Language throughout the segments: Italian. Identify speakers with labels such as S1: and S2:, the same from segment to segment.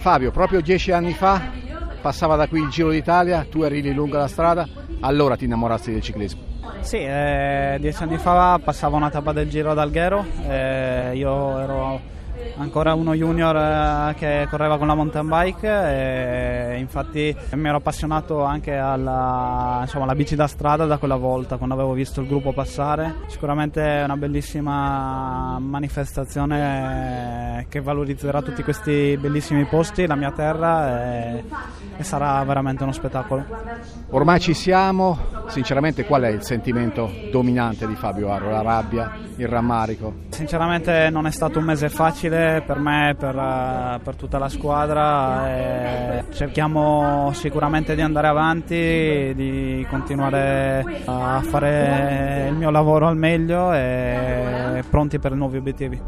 S1: Fabio, proprio dieci anni fa passava da qui il Giro d'Italia, tu eri lì lungo la strada, allora ti innamorasti del ciclismo.
S2: Sì, eh, dieci anni fa passava una tappa del Giro d'Alghero, eh, io ero ancora uno junior eh, che correva con la mountain bike e infatti mi ero appassionato anche alla, insomma, alla bici da strada da quella volta quando avevo visto il gruppo passare. Sicuramente è una bellissima manifestazione che valorizzerà tutti questi bellissimi posti la mia terra e, e sarà veramente uno spettacolo.
S1: Ormai ci siamo. Sinceramente qual è il sentimento dominante di Fabio Arro? La rabbia il rammarico?
S2: Sinceramente non è stato un mese facile per me, per, eh, per tutta la squadra. cerchiamo sicuramente di andare avanti, di continuare a fare il mio lavoro al meglio e pronti per nuovi obiettivi.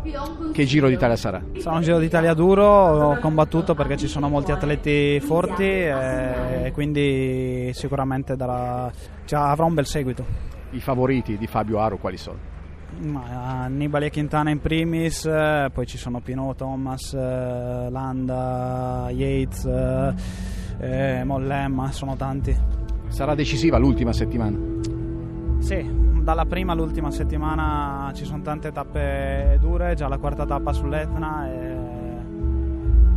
S1: Che Giro d'Italia sarà?
S2: Sarà un Giro d'Italia duro, ho combattuto perché ci sono molti atleti forti e quindi sicuramente darà, cioè, avrà un bel seguito.
S1: I favoriti di Fabio Aro quali sono?
S2: Ma, Annibale Quintana in primis, eh, poi ci sono Pino, Thomas, eh, Landa, Yates, eh, Mollem, sono tanti.
S1: Sarà decisiva l'ultima settimana?
S2: Sì, dalla prima all'ultima settimana ci sono tante tappe dure, già la quarta tappa sull'Etna e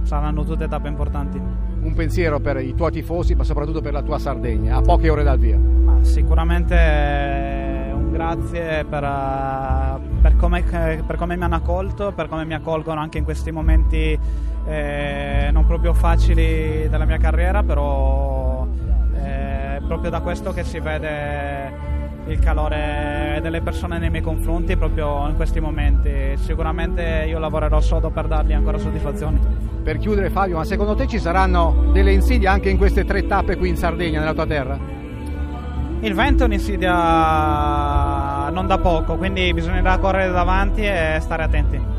S2: saranno tutte tappe importanti.
S1: Un pensiero per i tuoi tifosi, ma soprattutto per la tua Sardegna, a poche ore dal via?
S2: Ma sicuramente grazie per, uh, per, come, per, come, mi hanno accolto, per come mi accolgono anche in questi momenti eh, non proprio facili della mia carriera, però è eh, proprio da questo che si vede il calore delle persone nei miei confronti proprio in questi momenti. Sicuramente io lavorerò sodo per dargli ancora soddisfazioni.
S1: Per chiudere Fabio, ma secondo te ci saranno delle insidie anche in queste tre tappe qui in Sardegna, nella tua terra?
S2: Il vento è un'insidia non da poco, quindi bisognerà correre davanti e stare attenti.